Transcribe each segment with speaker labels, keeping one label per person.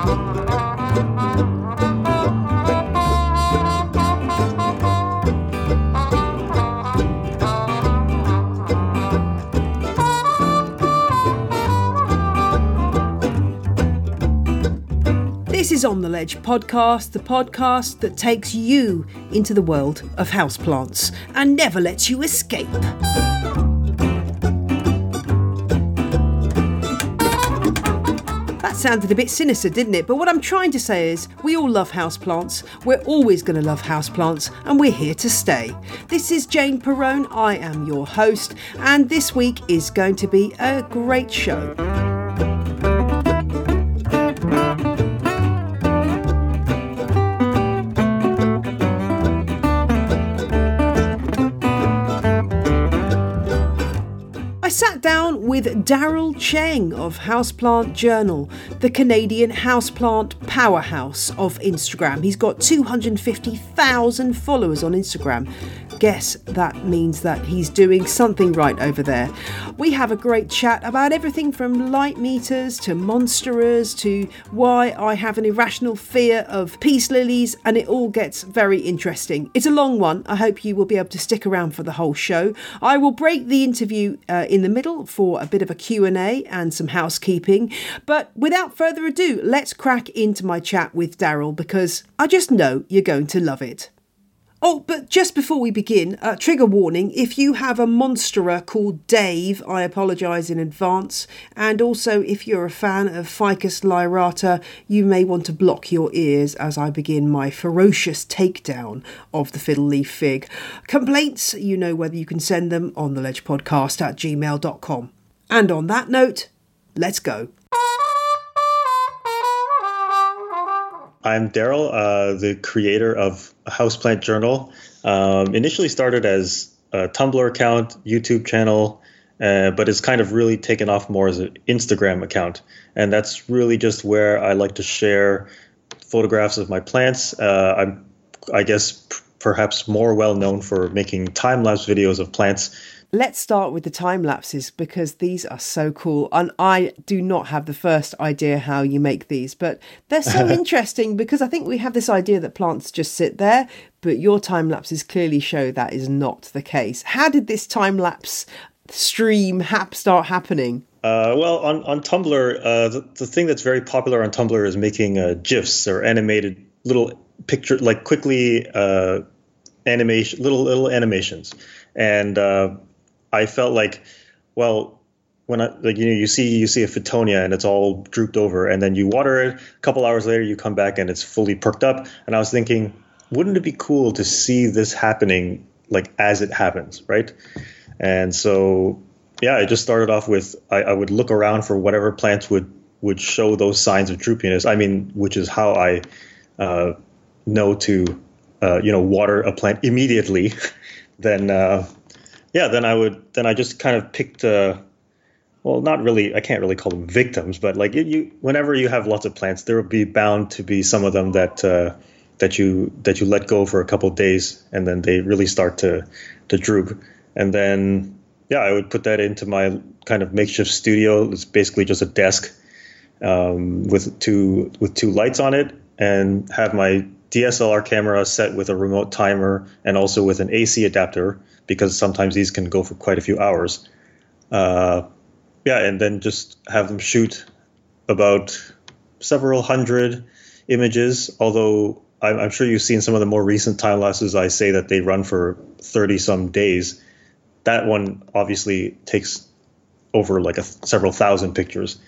Speaker 1: This is On the Ledge podcast, the podcast that takes you into the world of houseplants and never lets you escape. Sounded a bit sinister, didn't it? But what I'm trying to say is, we all love houseplants. We're always going to love houseplants, and we're here to stay. This is Jane Perrone. I am your host, and this week is going to be a great show. With Darryl Cheng of Houseplant Journal, the Canadian houseplant powerhouse of Instagram. He's got 250,000 followers on Instagram. Guess that means that he's doing something right over there. We have a great chat about everything from light meters to monsteras to why I have an irrational fear of peace lilies, and it all gets very interesting. It's a long one. I hope you will be able to stick around for the whole show. I will break the interview uh, in the middle for a bit of a Q&A and some housekeeping. But without further ado, let's crack into my chat with Darryl because I just know you're going to love it. Oh, but just before we begin, uh, trigger warning if you have a monstera called Dave, I apologise in advance. And also, if you're a fan of Ficus lyrata, you may want to block your ears as I begin my ferocious takedown of the fiddle leaf fig. Complaints, you know whether you can send them on the ledge podcast at gmail.com. And on that note, let's go.
Speaker 2: I'm Darryl, uh, the creator of Houseplant Journal. Um, initially started as a Tumblr account, YouTube channel, uh, but it's kind of really taken off more as an Instagram account. And that's really just where I like to share photographs of my plants. Uh, I'm, I guess, p- perhaps more well known for making time lapse videos of plants
Speaker 1: Let's start with the time lapses because these are so cool. And I do not have the first idea how you make these, but they're so interesting because I think we have this idea that plants just sit there, but your time lapses clearly show that is not the case. How did this time lapse stream hap- start happening?
Speaker 2: Uh, well, on, on Tumblr, uh, the, the thing that's very popular on Tumblr is making uh, GIFs or animated little picture, like quickly uh, animation, little little animations, and uh, I felt like, well, when I like you know you see you see a Fittonia and it's all drooped over, and then you water it. A couple hours later, you come back and it's fully perked up. And I was thinking, wouldn't it be cool to see this happening like as it happens, right? And so yeah, I just started off with I, I would look around for whatever plants would would show those signs of droopiness. I mean, which is how I uh, know to uh, you know water a plant immediately. then uh, yeah, then I would then I just kind of picked uh, well, not really. I can't really call them victims, but like you, whenever you have lots of plants, there will be bound to be some of them that uh, that you that you let go for a couple of days, and then they really start to to droop. And then yeah, I would put that into my kind of makeshift studio. It's basically just a desk um, with two with two lights on it, and have my DSLR camera set with a remote timer and also with an AC adapter because sometimes these can go for quite a few hours. Uh, yeah, and then just have them shoot about several hundred images. Although I'm, I'm sure you've seen some of the more recent time lapses, I say that they run for 30 some days. That one obviously takes over like a several thousand pictures.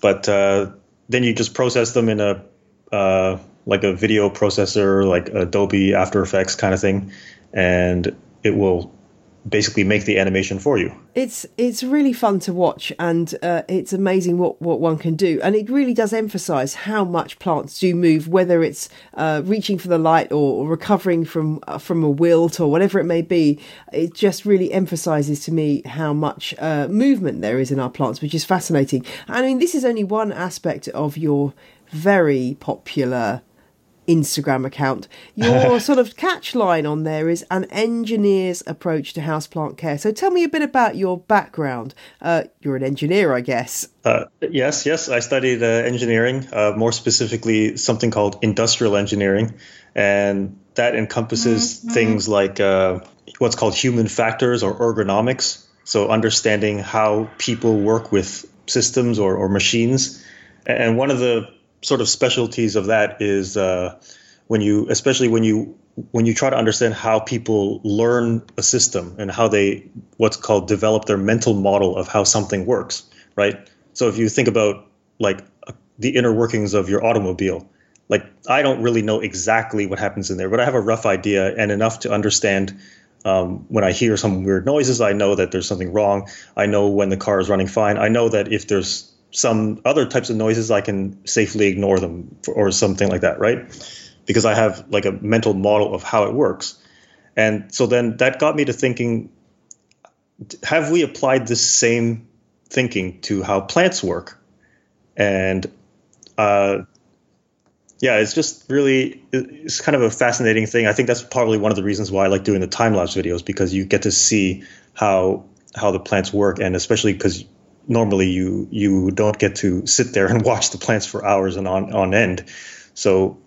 Speaker 2: But uh, then you just process them in a uh, like a video processor, like Adobe After Effects kind of thing, and it will basically make the animation for you.
Speaker 1: It's it's really fun to watch, and uh, it's amazing what, what one can do. And it really does emphasise how much plants do move, whether it's uh, reaching for the light or, or recovering from uh, from a wilt or whatever it may be. It just really emphasises to me how much uh, movement there is in our plants, which is fascinating. I mean, this is only one aspect of your very popular Instagram account. Your sort of catch line on there is an engineer's approach to houseplant care. So tell me a bit about your background. Uh, you're an engineer, I guess.
Speaker 2: Uh, yes, yes. I studied uh, engineering, uh, more specifically something called industrial engineering, and that encompasses mm-hmm. things like uh, what's called human factors or ergonomics. So understanding how people work with systems or, or machines. And one of the sort of specialties of that is uh, when you, especially when you when you try to understand how people learn a system and how they what's called develop their mental model of how something works, right? So if you think about like the inner workings of your automobile, like I don't really know exactly what happens in there, but I have a rough idea and enough to understand um, when I hear some weird noises, I know that there's something wrong. I know when the car is running fine. I know that if there's some other types of noises, I can safely ignore them for, or something like that, right? Because I have like a mental model of how it works. And so then that got me to thinking have we applied this same thinking to how plants work? And uh, yeah, it's just really it's kind of a fascinating thing. I think that's probably one of the reasons why I like doing the time lapse videos because you get to see how how the plants work, and especially because normally you you don't get to sit there and watch the plants for hours and on on end. So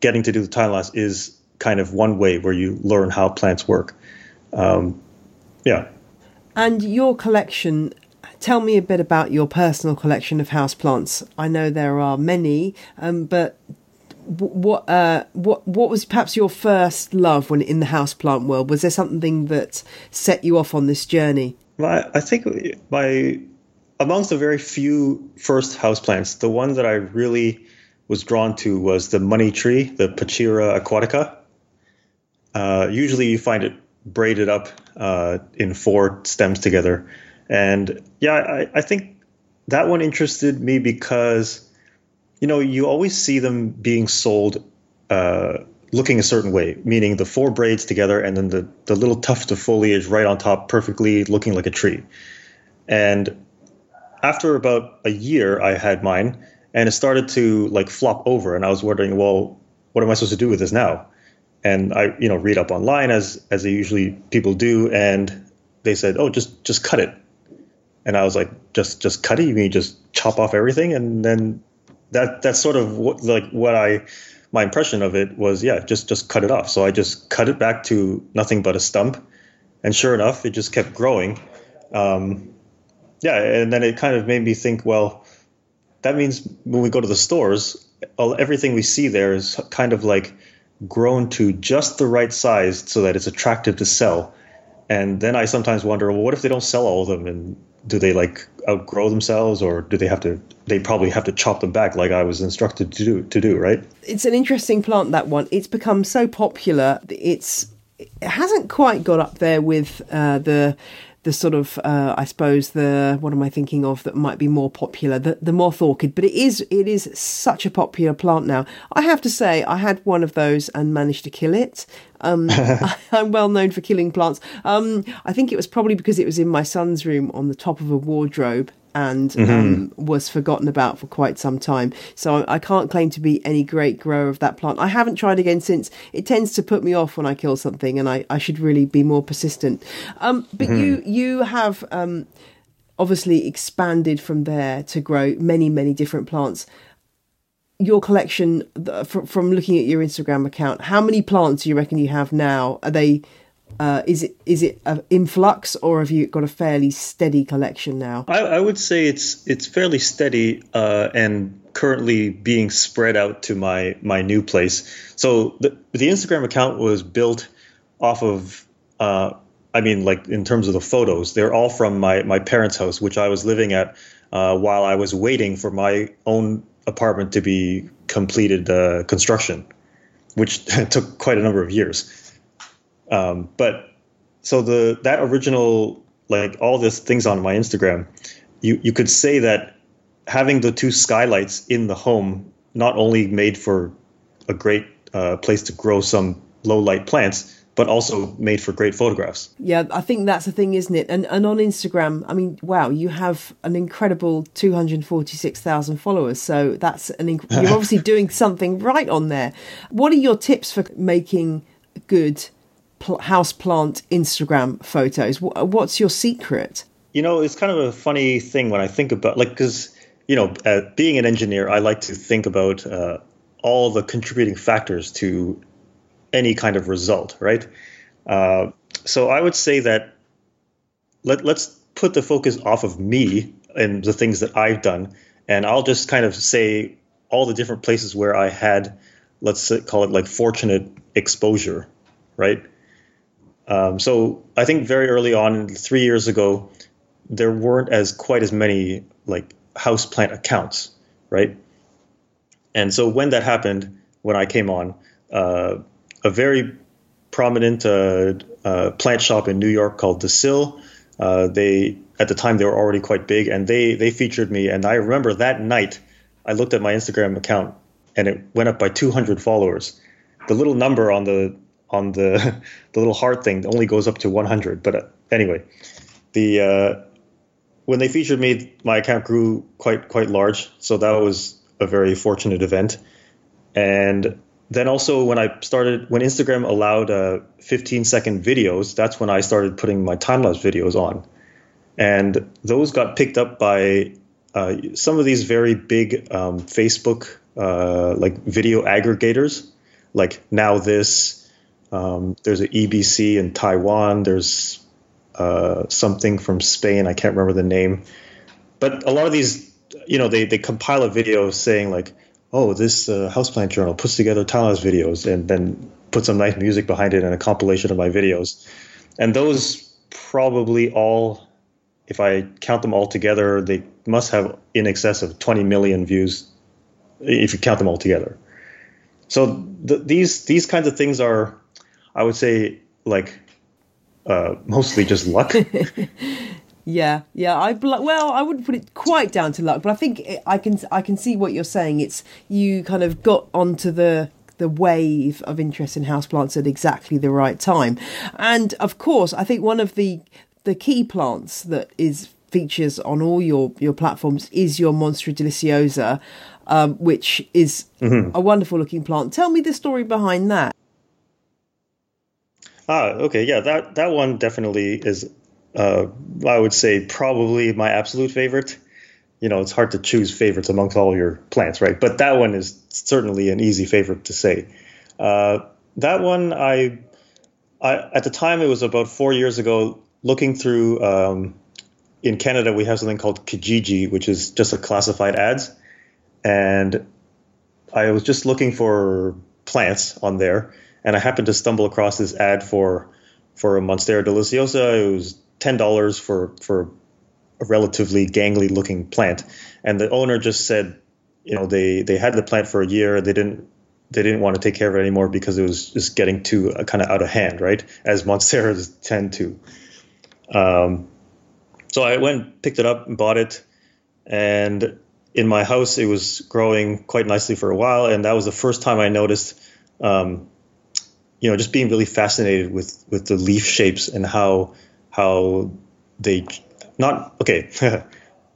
Speaker 2: getting to do the time lapse is kind of one way where you learn how plants work. Um, yeah.
Speaker 1: And your collection tell me a bit about your personal collection of houseplants. I know there are many, um, but what uh, what what was perhaps your first love when in the houseplant world? Was there something that set you off on this journey?
Speaker 2: Well, I think my amongst the very few first houseplants, the one that I really was drawn to was the money tree, the Pachira aquatica. Uh, usually, you find it braided up uh, in four stems together, and yeah, I, I think that one interested me because you know, you always see them being sold uh, looking a certain way, meaning the four braids together and then the, the little tuft of foliage right on top, perfectly looking like a tree. And after about a year, I had mine and it started to like flop over. And I was wondering, well, what am I supposed to do with this now? And I, you know, read up online as as they usually people do, and they said, oh, just just cut it. And I was like, just just cut it? You mean just chop off everything and then that that's sort of what, like what I my impression of it was yeah just just cut it off so I just cut it back to nothing but a stump and sure enough it just kept growing um, yeah and then it kind of made me think well that means when we go to the stores all, everything we see there is kind of like grown to just the right size so that it's attractive to sell. And then I sometimes wonder well what if they don't sell all of them? And do they like outgrow themselves? Or do they have to they probably have to chop them back like I was instructed to do to do right?
Speaker 1: It's an interesting plant that one. It's become so popular. It's it hasn't quite got up there with uh, the the sort of uh, I suppose the what am I thinking of that might be more popular the the moth orchid but it is it is such a popular plant now. I have to say I had one of those and managed to kill it. Um, I'm well known for killing plants. Um, I think it was probably because it was in my son's room on the top of a wardrobe and mm-hmm. um, was forgotten about for quite some time. So I can't claim to be any great grower of that plant. I haven't tried again since. It tends to put me off when I kill something, and I, I should really be more persistent. Um, but mm-hmm. you you have um, obviously expanded from there to grow many many different plants. Your collection, from looking at your Instagram account, how many plants do you reckon you have now? Are they uh, is it is it an influx or have you got a fairly steady collection now?
Speaker 2: I, I would say it's it's fairly steady uh, and currently being spread out to my my new place. So the the Instagram account was built off of. Uh, I mean, like in terms of the photos, they're all from my my parents' house, which I was living at uh, while I was waiting for my own apartment to be completed uh, construction, which took quite a number of years. Um, but so the that original like all these things on my Instagram, you you could say that having the two skylights in the home not only made for a great uh, place to grow some low light plants, but also made for great photographs.
Speaker 1: Yeah, I think that's the thing, isn't it? And and on Instagram, I mean, wow, you have an incredible two hundred forty six thousand followers. So that's an inc- you're obviously doing something right on there. What are your tips for making good pl- house plant Instagram photos? What's your secret?
Speaker 2: You know, it's kind of a funny thing when I think about like because you know, uh, being an engineer, I like to think about uh, all the contributing factors to any kind of result, right? Uh, so I would say that let, let's put the focus off of me and the things that I've done, and I'll just kind of say all the different places where I had, let's call it like fortunate exposure, right? Um, so I think very early on, three years ago, there weren't as quite as many like house plant accounts, right? And so when that happened, when I came on, uh, a very prominent uh, uh, plant shop in New York called The Sill. Uh, they at the time they were already quite big, and they they featured me. And I remember that night, I looked at my Instagram account, and it went up by 200 followers. The little number on the on the the little heart thing only goes up to 100. But uh, anyway, the uh, when they featured me, my account grew quite quite large. So that was a very fortunate event. And then also when I started, when Instagram allowed uh, 15 second videos, that's when I started putting my time lapse videos on, and those got picked up by uh, some of these very big um, Facebook uh, like video aggregators, like NowThis. Um, there's an EBC in Taiwan. There's uh, something from Spain. I can't remember the name, but a lot of these, you know, they they compile a video saying like oh, this uh, houseplant journal puts together Talos videos and then put some nice music behind it and a compilation of my videos. And those probably all, if I count them all together, they must have in excess of 20 million views if you count them all together. So th- these these kinds of things are, I would say, like uh, mostly just luck.
Speaker 1: Yeah, yeah. I well, I wouldn't put it quite down to luck, but I think it, I can I can see what you're saying. It's you kind of got onto the the wave of interest in houseplants at exactly the right time, and of course, I think one of the the key plants that is features on all your your platforms is your Monstera deliciosa, um, which is mm-hmm. a wonderful looking plant. Tell me the story behind that.
Speaker 2: Ah, okay, yeah, that that one definitely is uh, I would say probably my absolute favorite. You know, it's hard to choose favorites amongst all your plants, right? But that one is certainly an easy favorite to say. Uh, that one, I, I, at the time it was about four years ago. Looking through um, in Canada, we have something called Kijiji, which is just a classified ads, and I was just looking for plants on there, and I happened to stumble across this ad for for a Monstera deliciosa. It was ten dollars for for a relatively gangly looking plant, and the owner just said, you know, they they had the plant for a year, they didn't they didn't want to take care of it anymore because it was just getting too uh, kind of out of hand, right? As monsteras tend to. Um, so I went, picked it up, and bought it, and in my house it was growing quite nicely for a while, and that was the first time I noticed. Um, you know, just being really fascinated with with the leaf shapes and how how they not okay.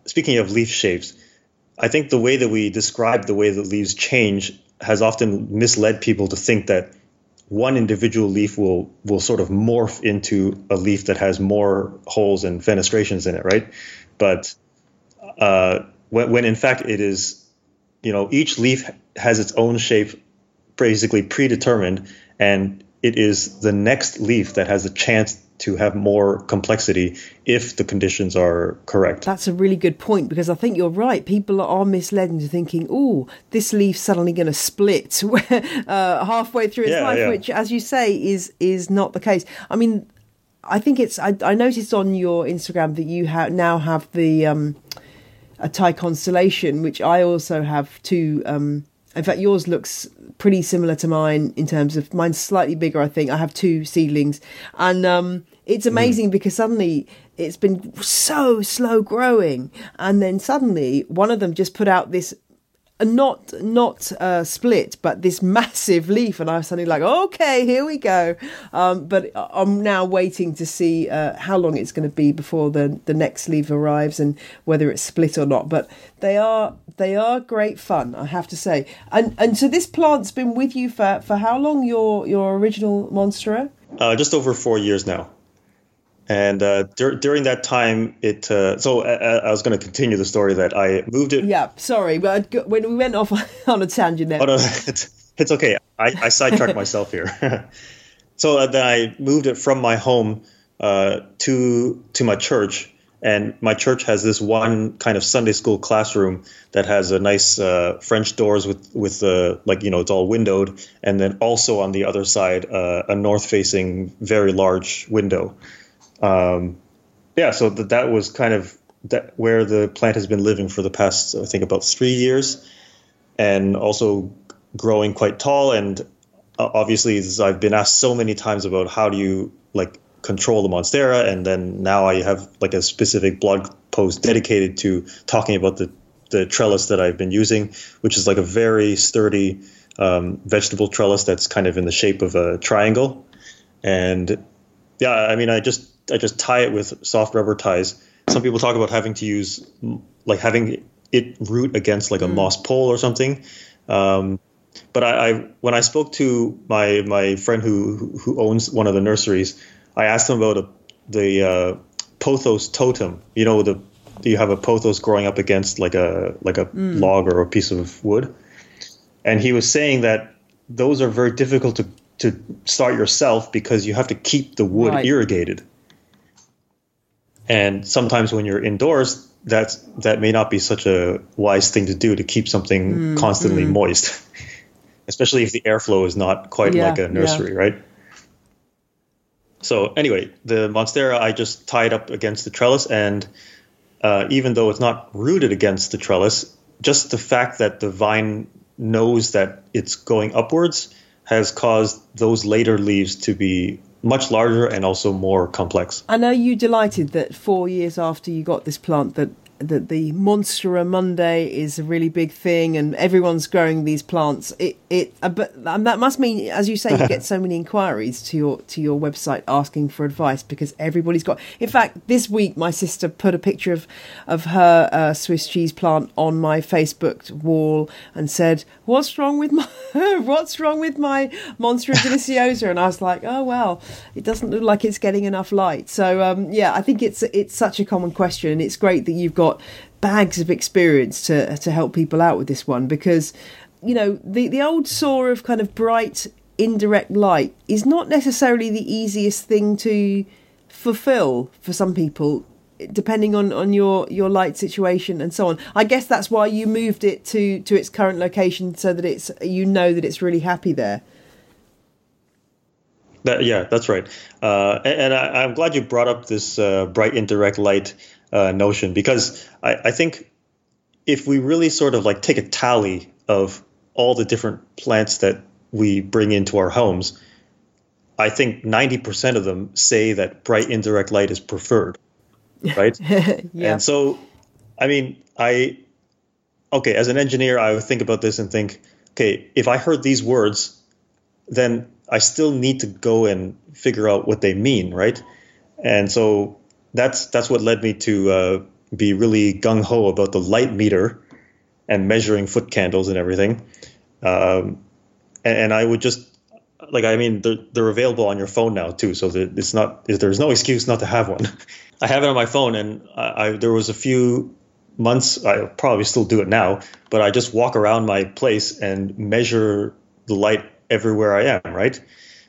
Speaker 2: Speaking of leaf shapes, I think the way that we describe the way that leaves change has often misled people to think that one individual leaf will will sort of morph into a leaf that has more holes and fenestrations in it, right? But uh, when, when in fact it is, you know, each leaf has its own shape, basically predetermined, and it is the next leaf that has a chance to have more complexity if the conditions are correct.
Speaker 1: That's a really good point because I think you're right. People are misled into thinking, "Oh, this leaf's suddenly going to split uh, halfway through its yeah, life," yeah. which, as you say, is is not the case. I mean, I think it's. I, I noticed on your Instagram that you ha- now have the um, a Thai constellation, which I also have two. Um, in fact, yours looks pretty similar to mine in terms of mine's slightly bigger. I think I have two seedlings, and um, it's mm. amazing mm. because suddenly it's been so slow growing, and then suddenly one of them just put out this not not uh, split, but this massive leaf, and I was suddenly like, okay, here we go. Um, but I'm now waiting to see uh, how long it's going to be before the the next leaf arrives and whether it's split or not. But they are they are great fun, I have to say. And and so this plant's been with you for for how long? Your your original Monstera?
Speaker 2: Uh, just over four years now. And uh, dur- during that time, it uh, so I, uh, uh, I was going to continue the story that I moved it.
Speaker 1: Yeah, sorry, but when we went off on a tangent there.
Speaker 2: Oh, no, it's, it's okay. I, I sidetracked myself here. so uh, then I moved it from my home uh, to to my church, and my church has this one kind of Sunday school classroom that has a nice uh, French doors with with uh, like you know it's all windowed, and then also on the other side uh, a north facing very large window um, yeah, so that that was kind of that where the plant has been living for the past, I think, about three years, and also growing quite tall. And uh, obviously, I've been asked so many times about how do you like control the monstera, and then now I have like a specific blog post dedicated to talking about the the trellis that I've been using, which is like a very sturdy um, vegetable trellis that's kind of in the shape of a triangle. And yeah, I mean, I just I just tie it with soft rubber ties. Some people talk about having to use like having it root against like a mm. moss pole or something. Um, but I, I, when I spoke to my my friend who who owns one of the nurseries, I asked him about a, the uh, pothos totem. You know the you have a pothos growing up against like a like a mm. log or a piece of wood, and he was saying that those are very difficult to to start yourself because you have to keep the wood right. irrigated. And sometimes when you're indoors, that's that may not be such a wise thing to do to keep something mm, constantly mm. moist, especially if the airflow is not quite yeah, like a nursery, yeah. right? So anyway, the monstera I just tied up against the trellis, and uh, even though it's not rooted against the trellis, just the fact that the vine knows that it's going upwards has caused those later leaves to be much larger and also more complex.
Speaker 1: I know you delighted that four years after you got this plant that that the Monstera Monday is a really big thing, and everyone's growing these plants. It it uh, but um, that must mean, as you say, you get so many inquiries to your to your website asking for advice because everybody's got. In fact, this week my sister put a picture of of her uh, Swiss cheese plant on my Facebook wall and said, "What's wrong with my What's wrong with my Monstera deliciosa?" And I was like, "Oh well, it doesn't look like it's getting enough light." So um, yeah, I think it's it's such a common question, and it's great that you've got got bags of experience to to help people out with this one because you know the the old saw of kind of bright indirect light is not necessarily the easiest thing to fulfill for some people depending on on your your light situation and so on. I guess that's why you moved it to to its current location so that it's you know that it's really happy there.
Speaker 2: That, yeah that's right. Uh, and, and I, am glad you brought up this uh, bright indirect light uh, notion because I, I think if we really sort of like take a tally of all the different plants that we bring into our homes, I think 90% of them say that bright indirect light is preferred. Right? yeah. And so, I mean, I, okay, as an engineer, I would think about this and think, okay, if I heard these words, then I still need to go and figure out what they mean, right? And so that's that's what led me to uh, be really gung ho about the light meter and measuring foot candles and everything. Um, and, and, I would just like I mean they're, they're available on your phone now too, so it's not there's no excuse not to have one. I have it on my phone, and I, I there was a few months I probably still do it now, but I just walk around my place and measure the light everywhere I am. Right,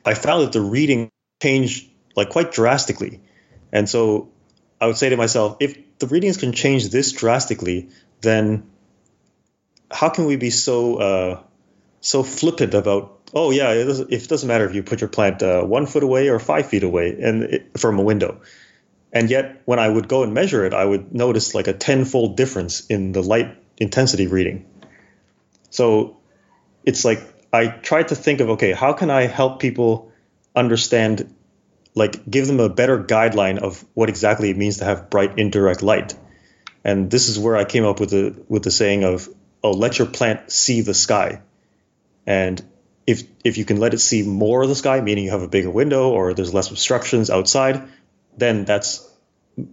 Speaker 2: I found that the reading changed like quite drastically, and so I would say to myself, if the readings can change this drastically, then how can we be so uh, so flippant about? Oh yeah, it doesn't, it doesn't matter if you put your plant uh, one foot away or five feet away and it, from a window. And yet, when I would go and measure it, I would notice like a tenfold difference in the light intensity reading. So it's like I tried to think of okay, how can I help people understand like give them a better guideline of what exactly it means to have bright indirect light. And this is where I came up with the with the saying of oh, let your plant see the sky, and if if you can let it see more of the sky, meaning you have a bigger window or there's less obstructions outside, then that's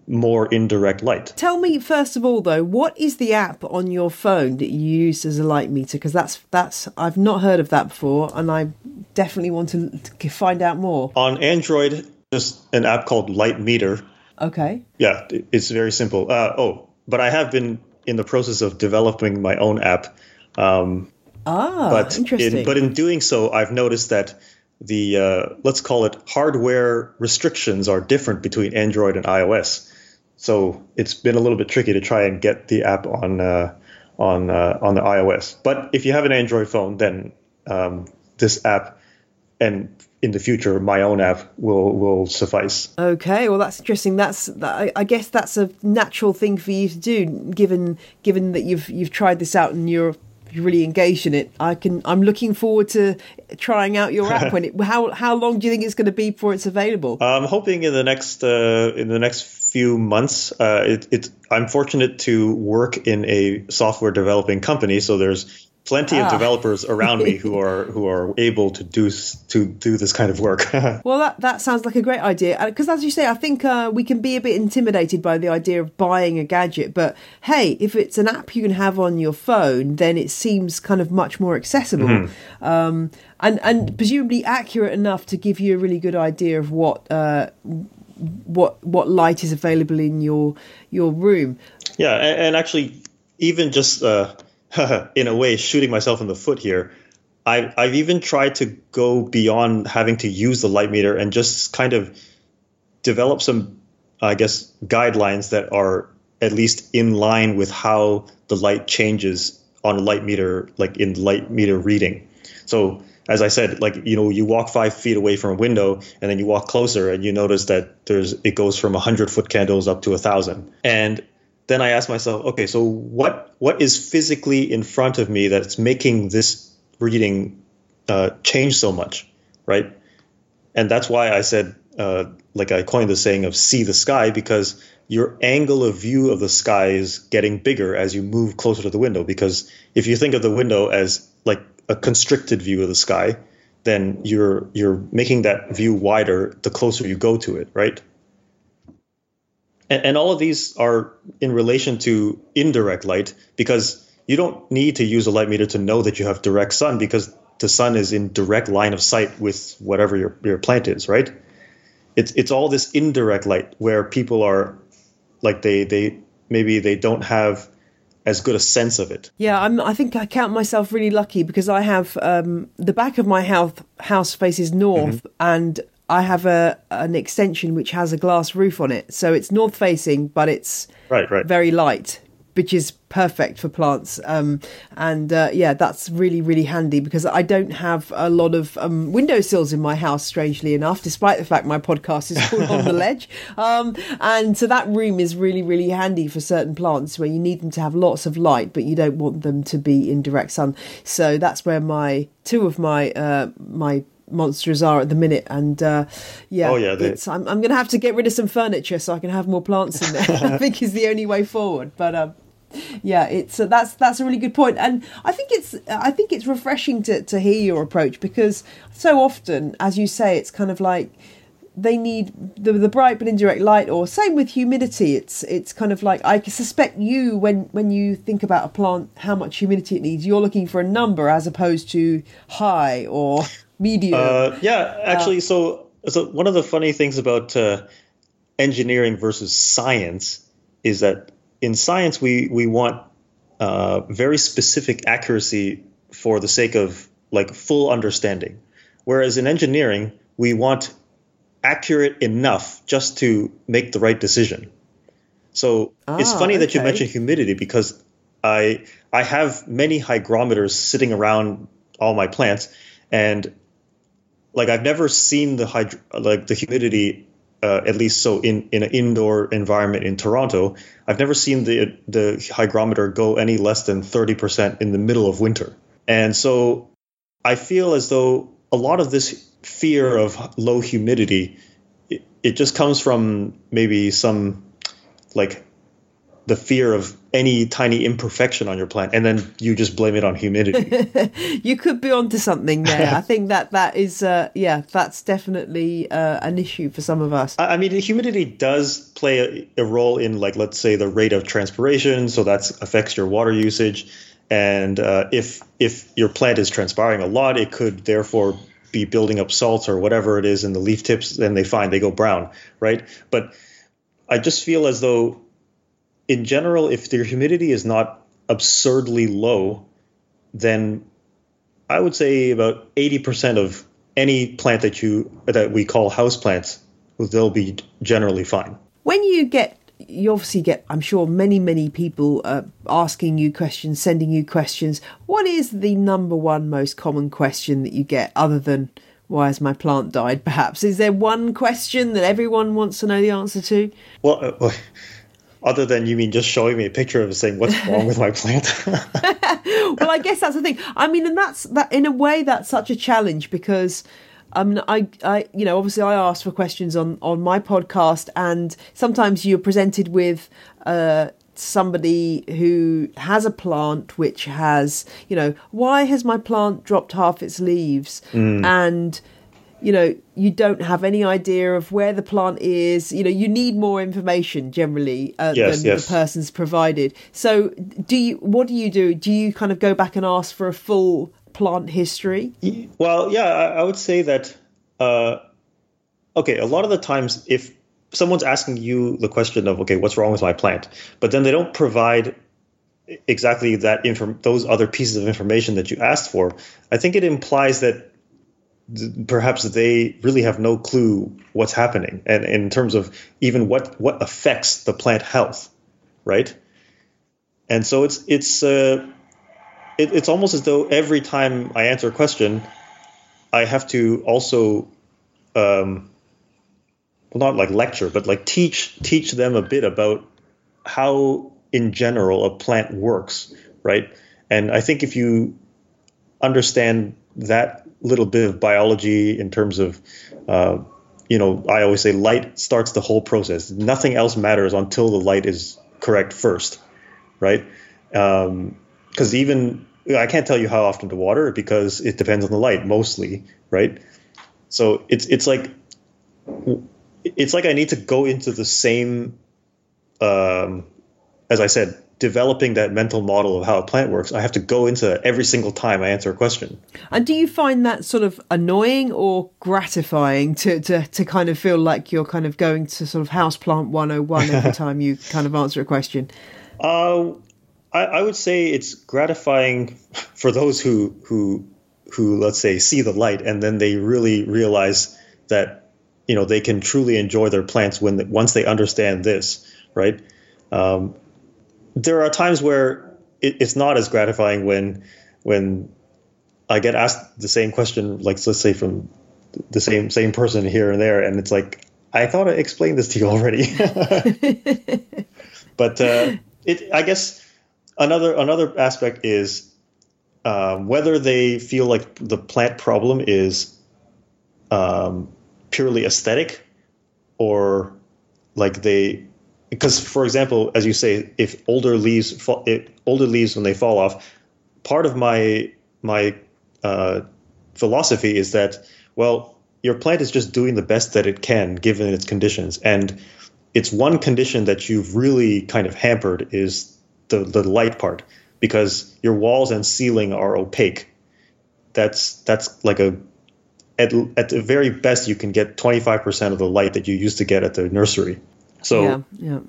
Speaker 2: more indirect light.
Speaker 1: Tell me first of all though, what is the app on your phone that you use as a light meter? Because that's that's I've not heard of that before, and I definitely want to, to find out more.
Speaker 2: On Android, just an app called Light Meter.
Speaker 1: Okay.
Speaker 2: Yeah, it's very simple. Uh, oh, but I have been in the process of developing my own app. Um,
Speaker 1: ah,
Speaker 2: but
Speaker 1: interesting.
Speaker 2: In, but in doing so, I've noticed that the uh, let's call it hardware restrictions are different between Android and iOS. So it's been a little bit tricky to try and get the app on uh, on uh, on the iOS. But if you have an Android phone, then um, this app and in the future my own app will will suffice.
Speaker 1: Okay, well that's interesting. That's I guess that's a natural thing for you to do, given given that you've you've tried this out and you're you're really engaged in it. I can. I'm looking forward to trying out your app. when it, how how long do you think it's going to be before it's available?
Speaker 2: I'm hoping in the next uh, in the next few months. Uh, it, it, I'm fortunate to work in a software developing company, so there's plenty ah. of developers around me who are who are able to do to do this kind of work.
Speaker 1: well, that that sounds like a great idea because, as you say, I think uh, we can be a bit intimidated by the idea of buying a gadget. But hey, if it's an app you can have on your phone, then it seems kind of much more accessible. Mm-hmm. Um, and and presumably accurate enough to give you a really good idea of what uh, what what light is available in your your room.
Speaker 2: Yeah, and, and actually, even just uh, in a way, shooting myself in the foot here. I've, I've even tried to go beyond having to use the light meter and just kind of develop some, I guess, guidelines that are at least in line with how the light changes on a light meter, like in light meter reading. So, as I said, like you know, you walk five feet away from a window, and then you walk closer, and you notice that there's it goes from hundred foot candles up to a thousand. And then I ask myself, okay, so what what is physically in front of me that's making this reading uh, change so much, right? And that's why I said, uh, like I coined the saying of "see the sky," because your angle of view of the sky is getting bigger as you move closer to the window. Because if you think of the window as like a constricted view of the sky, then you're you're making that view wider the closer you go to it, right? And, and all of these are in relation to indirect light because you don't need to use a light meter to know that you have direct sun because the sun is in direct line of sight with whatever your, your plant is, right? It's it's all this indirect light where people are like they they maybe they don't have as good a sense of it.
Speaker 1: Yeah, I'm, I think I count myself really lucky because I have um, the back of my house house faces north, mm-hmm. and I have a an extension which has a glass roof on it, so it's north facing, but it's
Speaker 2: right, right.
Speaker 1: very light, which is perfect for plants. Um, and uh, yeah, that's really really handy because I don't have a lot of um, windowsills in my house. Strangely enough, despite the fact my podcast is called on the ledge, um, and so that room is really really handy for certain plants where you need them to have lots of light, but you don't want them to be in direct sun. So that's where my two of my uh, my monsters are at the minute. And uh, yeah,
Speaker 2: oh, yeah
Speaker 1: they... I'm, I'm going to have to get rid of some furniture so I can have more plants in there. I think is the only way forward. But um, yeah, it's uh, that's that's a really good point, and I think it's I think it's refreshing to to hear your approach because so often, as you say, it's kind of like they need the, the bright but indirect light or same with humidity it's it's kind of like i suspect you when when you think about a plant how much humidity it needs you're looking for a number as opposed to high or media.
Speaker 2: Uh, yeah, actually, uh, so so one of the funny things about uh, engineering versus science is that in science we we want uh, very specific accuracy for the sake of like full understanding, whereas in engineering we want accurate enough just to make the right decision. So ah, it's funny okay. that you mentioned humidity because I I have many hygrometers sitting around all my plants, and like I've never seen the hyd- like the humidity uh, at least so in in an indoor environment in Toronto, I've never seen the the hygrometer go any less than 30% in the middle of winter. And so I feel as though a lot of this fear of low humidity it, it just comes from maybe some like the fear of any tiny imperfection on your plant, and then you just blame it on humidity.
Speaker 1: you could be onto something there. I think that that is, uh, yeah, that's definitely uh, an issue for some of us.
Speaker 2: I mean, humidity does play a, a, role in, like, let's say, the rate of transpiration, so that affects your water usage. And uh, if if your plant is transpiring a lot, it could therefore be building up salts or whatever it is in the leaf tips. Then they find they go brown, right? But I just feel as though in general, if the humidity is not absurdly low, then I would say about 80% of any plant that you that we call house plants, they'll be generally fine.
Speaker 1: When you get you obviously get, I'm sure, many, many people uh, asking you questions, sending you questions. What is the number one most common question that you get, other than why has my plant died? Perhaps is there one question that everyone wants to know the answer to?
Speaker 2: Well, uh, other than you mean just showing me a picture of saying what's wrong with my plant?
Speaker 1: Well i guess that's the thing. I mean and that's that in a way that's such a challenge because um, I, I, you know, obviously, I ask for questions on on my podcast, and sometimes you're presented with uh, somebody who has a plant which has, you know, why has my plant dropped half its leaves, mm. and you know you don't have any idea of where the plant is. You know you need more information generally uh, yes, than yes. the person's provided. So do you what do you do? Do you kind of go back and ask for a full plant history?
Speaker 2: Well yeah i, would say that uh, okay a lot of the times if someone's asking you the question of okay what's wrong with my plant? But then they don't provide exactly that inform those other pieces of information that you asked for. I think it implies that perhaps they really have no clue what's happening. And in terms of even what what affects the plant health right? And so it's it's uh, it, it's almost as though every time i answer a question i have to also um, well not like lecture but like teach teach them a bit about how in general a plant works right? And i think if you understand that little bit of biology in terms of, uh, you know, I always say light starts the whole process. Nothing else matters until the light is correct first, right? Because um, even I can't tell you how often to water because it depends on the light mostly, right? So it's it's like it's like I need to go into the same, um, as I said, developing that mental model of how a plant works, I have to go into every single time I answer a question.
Speaker 1: And do you find that sort of annoying or gratifying to, to, to kind of feel like you're kind of going to sort of houseplant 101 every time you kind of answer a question?
Speaker 2: Uh, I, I would say it's gratifying for those who, who, who, let's say, see the light and then they really realize that, you know, they can truly enjoy their plants when, once they understand this, right? Um, there are times where it, it's not as gratifying when when I get asked the same question, like let's say from the same same person here and there, and it's like I thought I explained this to you already. but uh, it, I guess another another aspect is um, whether they feel like the plant problem is um, purely aesthetic or like they because for example as you say if older leaves fall, it, older leaves when they fall off part of my my uh, philosophy is that well your plant is just doing the best that it can given its conditions. And it's one condition that you've really kind of hampered is the the light part because your walls and ceiling are opaque. That's that's like a at, at the very best you can get 25% of the light that you used to get at the nursery so yeah, yeah.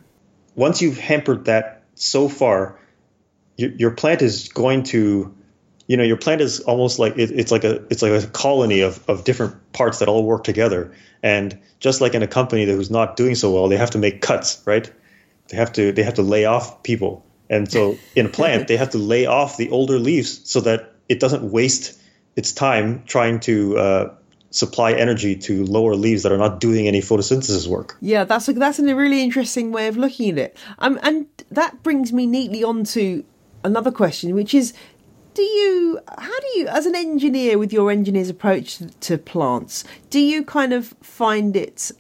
Speaker 2: once you've hampered that so far, your, your, plant is going to, you know, your plant is almost like it, it's like a it's like a colony of, of different parts that all work together. And just like in a company that who's not doing so well, they have to make cuts, right? They have to they have to lay off people. And so in a plant, they have to lay off the older leaves so that it doesn't waste its time trying to uh, supply energy to lower leaves that are not doing any photosynthesis work.
Speaker 1: Yeah, that's a, that's a really interesting way of looking at it. Um, and that brings me neatly on to another question, which is do you how do you as an engineer with your engineer's approach to plants do you kind of find it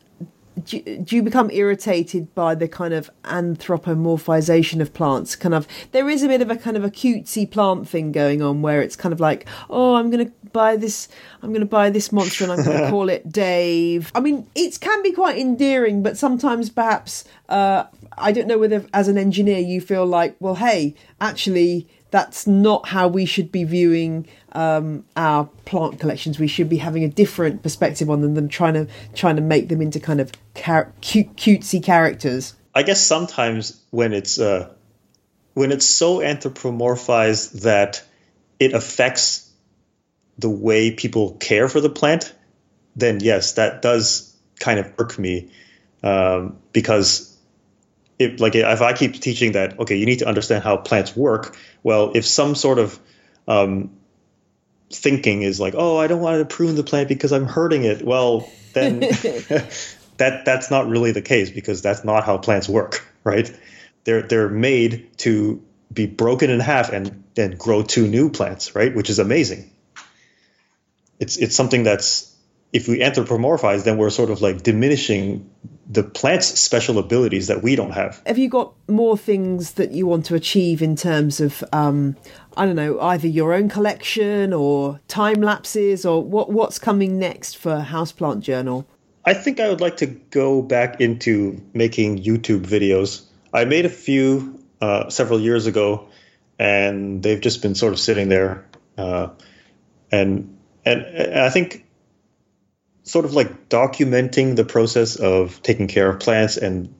Speaker 1: do, do you become irritated by the kind of anthropomorphization of plants? Kind of, there is a bit of a kind of a cutesy plant thing going on where it's kind of like, oh, I'm going to buy this, I'm going to buy this monster and I'm going to call it Dave. I mean, it can be quite endearing, but sometimes perhaps, uh, I don't know whether as an engineer you feel like, well, hey, actually, that's not how we should be viewing um, our plant collections. We should be having a different perspective on them than trying to trying to make them into kind of char- cute, cutesy characters.
Speaker 2: I guess sometimes when it's uh, when it's so anthropomorphized that it affects the way people care for the plant, then yes, that does kind of irk me um, because if like if I keep teaching that okay, you need to understand how plants work. Well, if some sort of um, thinking is like, oh, I don't want to prune the plant because I'm hurting it. Well, then that that's not really the case because that's not how plants work, right? They're they're made to be broken in half and then grow two new plants, right? Which is amazing. It's it's something that's if we anthropomorphize, then we're sort of like diminishing the plant's special abilities that we don't have.
Speaker 1: Have you got more things that you want to achieve in terms of, um, I don't know, either your own collection or time lapses, or what what's coming next for Houseplant Journal?
Speaker 2: I think I would like to go back into making YouTube videos. I made a few uh, several years ago, and they've just been sort of sitting there. Uh, and and I think sort of like documenting the process of taking care of plants and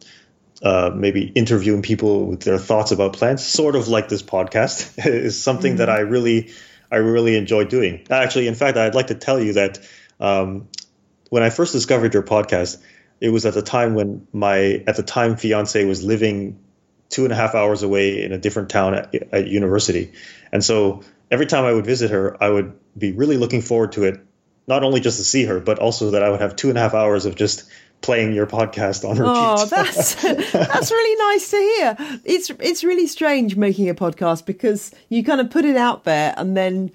Speaker 2: uh, maybe interviewing people with their thoughts about plants, sort of like this podcast, is something mm-hmm. that I really, I really enjoy doing. Actually, in fact, I'd like to tell you that um, when I first discovered your podcast, it was at the time when my at the time fiance was living two and a half hours away in a different town at, at university, and so every time I would visit her, I would be really looking forward to it not only just to see her, but also that I would have two and a half hours of just playing your podcast on repeat.
Speaker 1: Oh, that's that's really nice to hear. It's it's really strange making a podcast because you kind of put it out there and then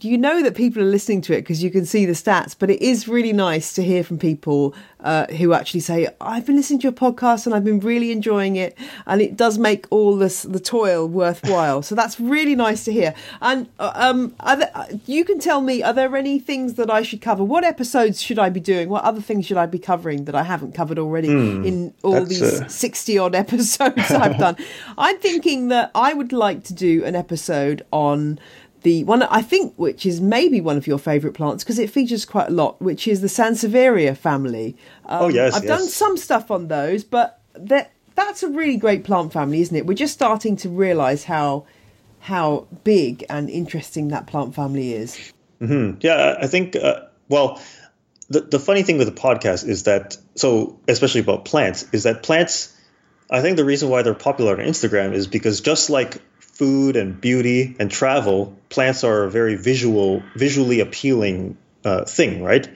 Speaker 1: you know that people are listening to it because you can see the stats, but it is really nice to hear from people uh, who actually say, "I've been listening to your podcast and I've been really enjoying it, and it does make all this the toil worthwhile." so that's really nice to hear. And uh, um, there, you can tell me, are there any things that I should cover? What episodes should I be doing? What other things should I be covering that I haven't covered already mm, in all these sixty odd episodes I've done? I'm thinking that I would like to do an episode on the one I think which is maybe one of your favourite plants because it features quite a lot, which is the Sansevieria family.
Speaker 2: Um, oh yes,
Speaker 1: I've
Speaker 2: yes.
Speaker 1: done some stuff on those, but that that's a really great plant family, isn't it? We're just starting to realise how how big and interesting that plant family is.
Speaker 2: Mm-hmm. Yeah, I think. Uh, well, the the funny thing with the podcast is that so especially about plants is that plants. I think the reason why they're popular on Instagram is because just like food and beauty and travel, plants are a very visual, visually appealing uh, thing, right?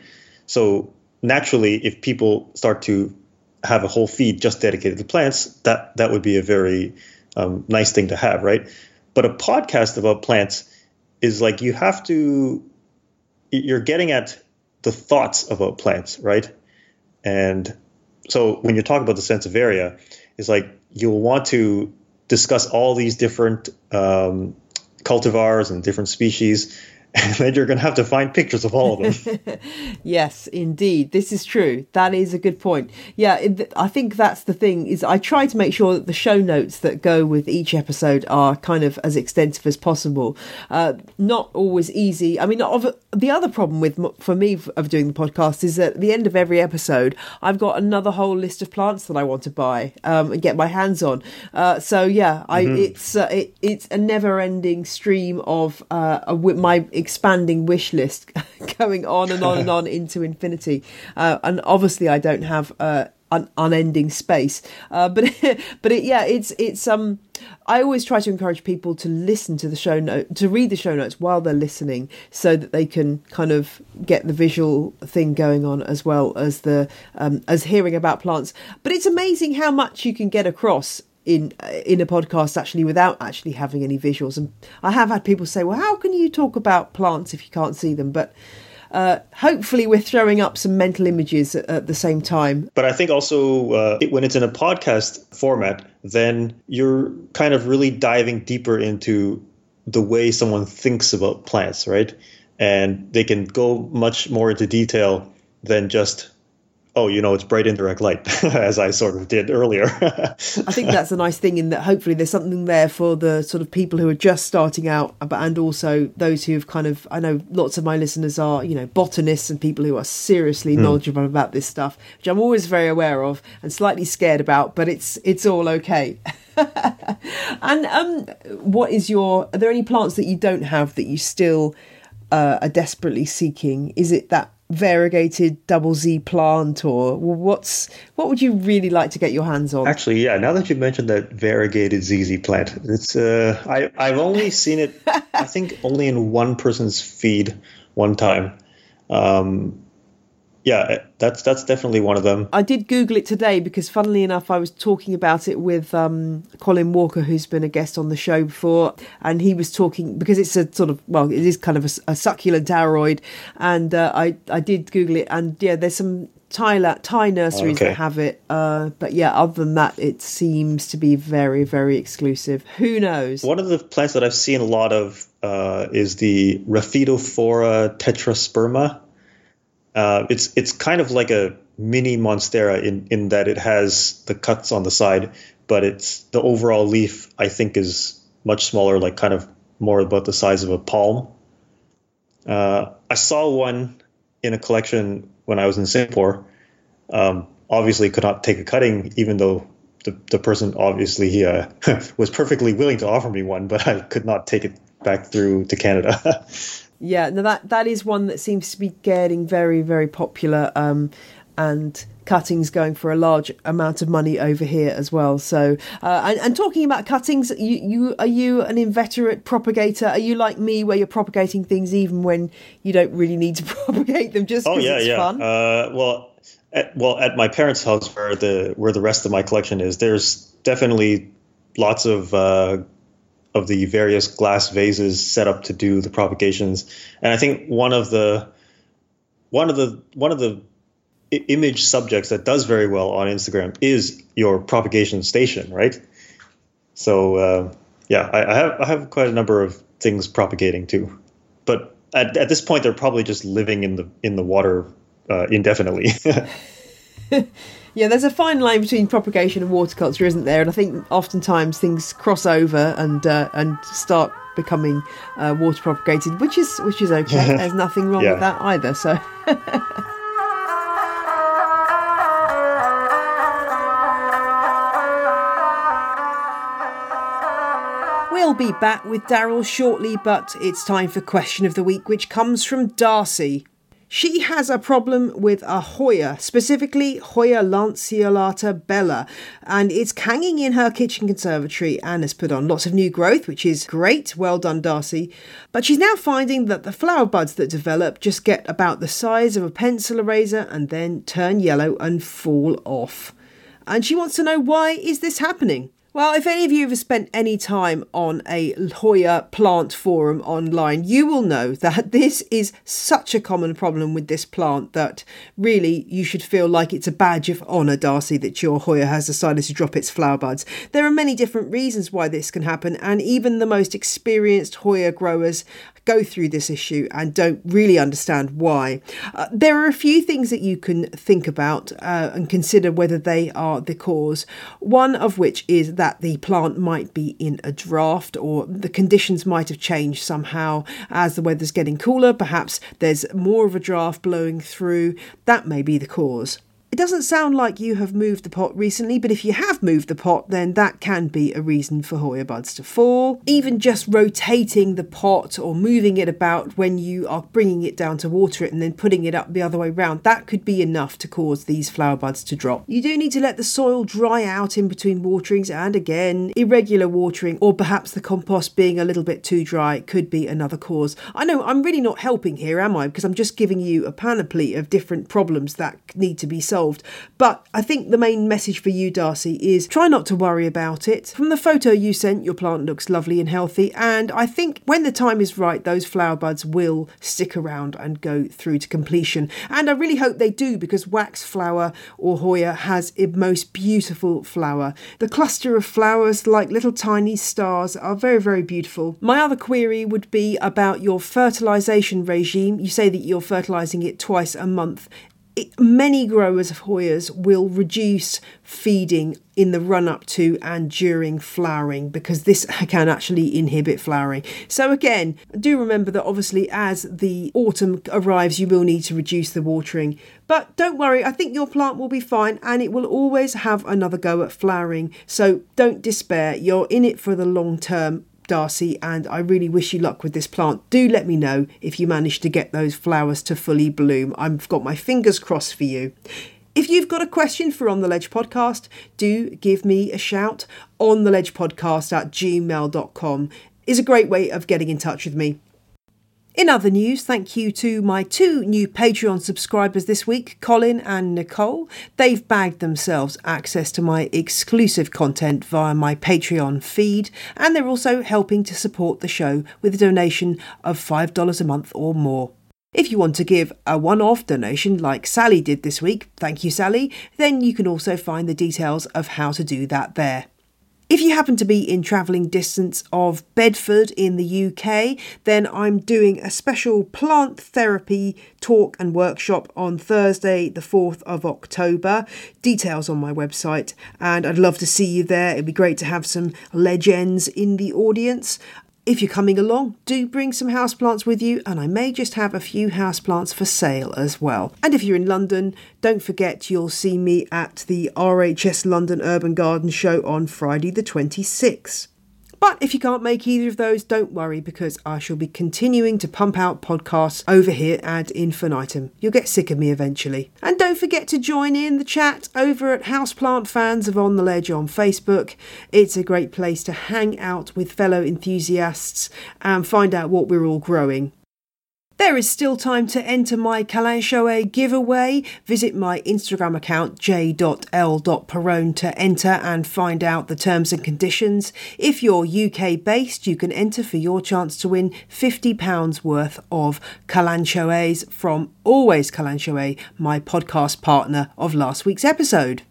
Speaker 2: So naturally, if people start to have a whole feed just dedicated to plants, that that would be a very um, nice thing to have, right? But a podcast about plants is like you have to, you're getting at the thoughts about plants, right? And so when you talk about the Sansevieria, it's like you'll want to discuss all these different um, cultivars and different species and then you're going to have to find pictures of all of them.
Speaker 1: yes, indeed, this is true. That is a good point. Yeah, it, I think that's the thing. Is I try to make sure that the show notes that go with each episode are kind of as extensive as possible. Uh, not always easy. I mean, of, the other problem with for me of doing the podcast is that at the end of every episode, I've got another whole list of plants that I want to buy um, and get my hands on. Uh, so yeah, I, mm-hmm. it's uh, it, it's a never-ending stream of uh, my expanding wish list going on and on and on into infinity. Uh, and obviously, I don't have uh, un- unending space. Uh, but but it, yeah, it's it's um. I always try to encourage people to listen to the show note, to read the show notes while they're listening, so that they can kind of get the visual thing going on as well as the um, as hearing about plants. But it's amazing how much you can get across in in a podcast actually without actually having any visuals and i have had people say well how can you talk about plants if you can't see them but uh, hopefully we're throwing up some mental images at, at the same time.
Speaker 2: But I think also uh, it, when it's in a podcast format, then you're kind of really diving deeper into the way someone thinks about plants, right? And they can go much more into detail than just oh, you know, it's bright indirect light, as I sort of did earlier. I
Speaker 1: think that's a nice thing in that hopefully there's something there for the sort of people who are just starting out, but and also those who've kind of, I know lots of my listeners are, you know, botanists and people who are seriously mm. knowledgeable about this stuff, which I'm always very aware of and slightly scared about, but it's it's all okay. and um, what is your? Are there any plants that you don't have that you still uh, are desperately seeking? Is it that variegated double Z plant, or what's what would you really like to get your hands on?
Speaker 2: Actually, yeah. Now that you mentioned that variegated ZZ plant, it's uh, I I've only seen it. I think only in one person's feed one time. Um, yeah, that's that's definitely one of them.
Speaker 1: I did Google it today because, funnily enough, I was talking about it with um, Colin Walker, who's been a guest on the show before, and he was talking because it's a sort of well, it is kind of a, a succulent aroid, and uh, I I did Google it, and yeah, there's some Thai, Thai nurseries okay. that have it. Uh, but yeah, other than that, it seems to be very, very exclusive. Who knows?
Speaker 2: One of the plants that I've seen a lot of uh, is the Rhaphidophora tetrasperma. Uh, it's it's kind of like a mini monstera in in that it has the cuts on the side, but it's the overall leaf I think is much smaller, like kind of more about the size of a palm. Uh, I saw one in a collection when I was in Singapore. Um, obviously, could not take a cutting, even though the, the person obviously uh, was perfectly willing to offer me one, but I could not take it back through to Canada.
Speaker 1: Yeah, no, that that is one that seems to be getting very, very popular, um, and cuttings going for a large amount of money over here as well. So, uh, and, and, talking about cuttings, you, you are you an inveterate propagator? Are you like me, where you're propagating things even when you don't really need to propagate them just because oh, yeah, it's
Speaker 2: yeah.
Speaker 1: fun?
Speaker 2: Uh, well, at, well, at my parents' house, where the where the rest of my collection is, there's definitely lots of uh, of the various glass vases set up to do the propagations. And I think one of the one of the one of the image subjects that does very well on Instagram is your propagation station, right? So uh, yeah, I, I, have I have quite a number of things propagating too, but at, at this point they're probably just living in the in the water uh, indefinitely.
Speaker 1: Yeah, there's a fine line between propagation and horticulture, isn't there? And I think oftentimes things cross over and uh, and start becoming uh, water propagated, which is which is okay. There's nothing wrong yeah. with that either. So. We'll be back with Darryl shortly, but it's time for question of the week, which comes from Darcy. She has a problem with a Hoya, specifically Hoya lanceolata bella, and it's hanging in her kitchen conservatory and has put on lots of new growth, which is great. Well done, Darcy. But she's now finding that the flower buds that develop just get about the size of a pencil eraser and then turn yellow and fall off. And she wants to know why is this happening? Well, if any of you have spent any time on a Hoya plant forum online, you will know that this is such a common problem with this plant that really you should feel like it's a badge of honour, Darcy, that your Hoya has decided to drop its flower buds. There are many different reasons why this can happen, and even the most experienced Hoya growers go through this issue and don't really understand why. Uh, there are a few things that you can think about uh, and consider whether they are the cause. One of which is that the plant might be in a draft or the conditions might have changed somehow as the weather's getting cooler. Perhaps there's more of a draft blowing through. That may be the cause. It doesn't sound like you have moved the pot recently, but if you have moved the pot, then that can be a reason for Hoya buds to fall. Even just rotating the pot or moving it about when you are bringing it down to water it and then putting it up the other way round, that could be enough to cause these flower buds to drop. You do need to let the soil dry out in between waterings, and again, irregular watering or perhaps the compost being a little bit too dry could be another cause. I know I'm really not helping here, am I? Because I'm just giving you a panoply of different problems that need to be solved solved. But I think the main message for you, Darcy, is try not to worry about it. From the photo you sent, your plant looks lovely and healthy, and I think when the time is right, those flower buds will stick around and go through to completion. And I really hope they do because wax flower or Hoya has a most beautiful flower. The cluster of flowers, like little tiny stars, are very, very beautiful. My other query would be about your fertilization regime. You say that you're fertilizing it twice a month many growers of Hoyas will reduce feeding in the run up to and during flowering because this can actually inhibit flowering. So, again, do remember that obviously as the autumn arrives, you will need to reduce the watering. But don't worry, I think your plant will be fine and it will always have another go at flowering. So, don't despair, you're in it for the long term. Darcy, and I really wish you luck with this plant. Do let me know if you manage to get those flowers to fully bloom. I've got my fingers crossed for you. If you've got a question for On the Ledge podcast, do give me a shout. On the Ledge podcast at gmail.com is a great way of getting in touch with me. In other news, thank you to my two new Patreon subscribers this week, Colin and Nicole. They've bagged themselves access to my exclusive content via my Patreon feed, and they're also helping to support the show with a donation of $5 a month or more. If you want to give a one off donation like Sally did this week, thank you, Sally, then you can also find the details of how to do that there. If you happen to be in travelling distance of Bedford in the UK, then I'm doing a special plant therapy talk and workshop on Thursday, the 4th of October. Details on my website, and I'd love to see you there. It'd be great to have some legends in the audience. If you're coming along, do bring some houseplants with you, and I may just have a few houseplants for sale as well. And if you're in London, don't forget you'll see me at the RHS London Urban Garden Show on Friday the 26th. But if you can't make either of those, don't worry because I shall be continuing to pump out podcasts over here ad infinitum. You'll get sick of me eventually. And don't forget to join in the chat over at Houseplant Fans of On the Ledge on Facebook. It's a great place to hang out with fellow enthusiasts and find out what we're all growing. There is still time to enter my Kalanchoe giveaway. Visit my Instagram account j.l.perone to enter and find out the terms and conditions. If you're UK based, you can enter for your chance to win £50 worth of Kalanchoes from Always Kalanchoe, my podcast partner of last week's episode.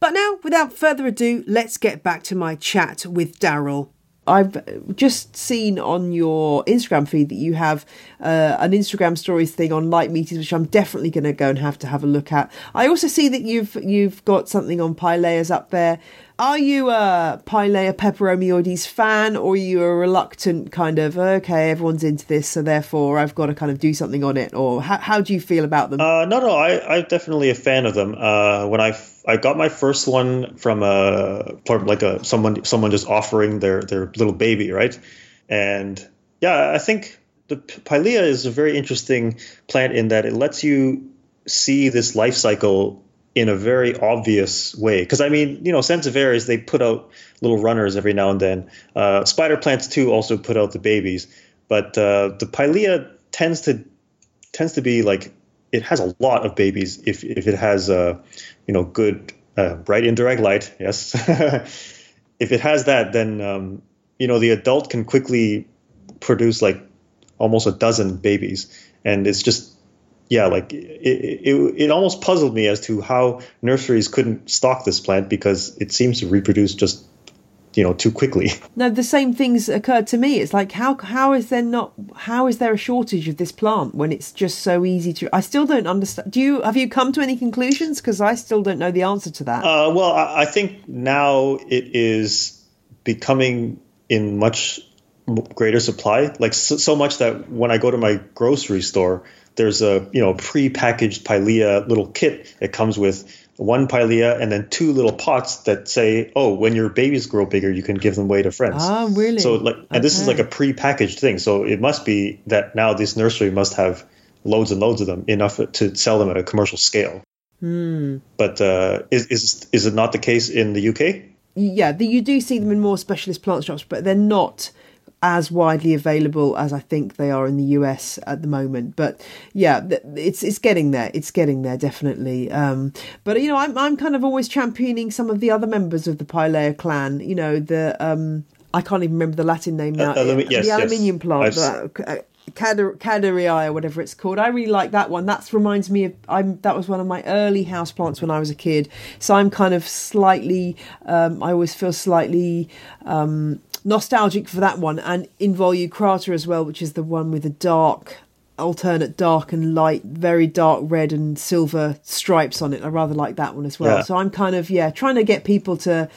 Speaker 1: But now, without further ado, let's get back to my chat with Darryl. I've just seen on your Instagram feed that you have uh, an Instagram stories thing on light meters, which I'm definitely going to go and have to have a look at. I also see that you've you've got something on Pileas up there. Are you a Pilea peperomioides fan, or are you a reluctant kind of okay, everyone's into this, so therefore I've got to kind of do something on it, or how, how do you feel about them?
Speaker 2: Uh, no, no, I, I'm definitely a fan of them. Uh, when I I got my first one from a from like a someone someone just offering their their little baby, right? And yeah, I think the Pilea is a very interesting plant in that it lets you see this life cycle in a very obvious way. Because I mean, you know, Sansevieris they put out little runners every now and then. Uh, spider plants too also put out the babies, but uh, the Pilea tends to tends to be like it has a lot of babies if if it has uh, you know good uh, bright indirect light. Yes, if it has that, then um, you know the adult can quickly produce like almost a dozen babies, and it's just yeah, like it, it, it almost puzzled me as to how nurseries couldn't stock this plant because it seems to reproduce just you know too quickly.
Speaker 1: No, the same things occurred to me. It's like how how is there not how is there a shortage of this plant when it's just so easy to? I still don't understand. Do you have you come to any conclusions? Because I still don't know the answer to that.
Speaker 2: Uh, well, I, I think now it is becoming in much greater supply, like so, so much that when I go to my grocery store there's a you know pre-packaged pilea little kit that comes with one pilea and then two little pots that say, "Oh, when your babies grow bigger, you can give them away to friends."
Speaker 1: Oh, really?
Speaker 2: So like, and okay. this is like a pre-packaged thing. So it must be that now this nursery must have loads and loads of them, enough to sell them at a commercial scale.
Speaker 1: Hmm.
Speaker 2: But uh, is is is it not the case in the UK?
Speaker 1: Yeah, you do see them in more specialist plant shops, but they're not as widely available as I think they are in the US at the moment. But yeah, it's it's getting there. It's getting there definitely. Um, but you know, I'm I'm kind of always championing some of the other members of the Pilea clan. You know, the um, I can't even remember the Latin name now. Uh, alumi- yes, the aluminium yes. plant. Uh, cadierei or whatever it's called. I really like that one. That reminds me of I'm that was one of my early house plants when I was a kid. So I'm kind of slightly um, I always feel slightly um, nostalgic for that one and Involucrata as well, which is the one with the dark alternate dark and light, very dark red and silver stripes on it. I rather like that one as well. Yeah. So I'm kind of yeah trying to get people to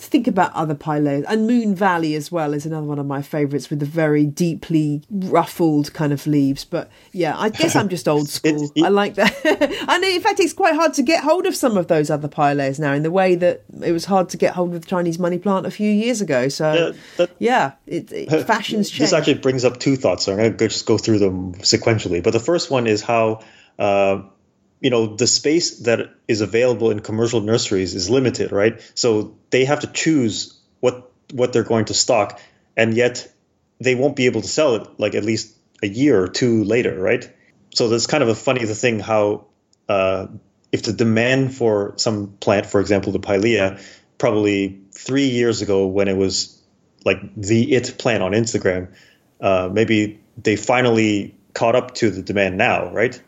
Speaker 1: think about other pileas and Moon Valley as well is another one of my favourites with the very deeply ruffled kind of leaves. But yeah, I guess I'm just old school. It, it, I like that. and in fact, it's quite hard to get hold of some of those other pileas now in the way that it was hard to get hold of the Chinese money plant a few years ago. So yeah, that, yeah it, it, fashion's changed.
Speaker 2: This actually brings up two thoughts. So I'm going to just go through them sequentially. But the first one is how. Uh, you know the space that is available in commercial nurseries is limited right? So they have to choose what what they're going to stock and yet they won't be able to sell it like at least a year or two later right? So that's kind of a funny thing how uh, if the demand for some plant for example the pilea probably three years ago when it was like the it plant on instagram uh, maybe they finally caught up to the demand now right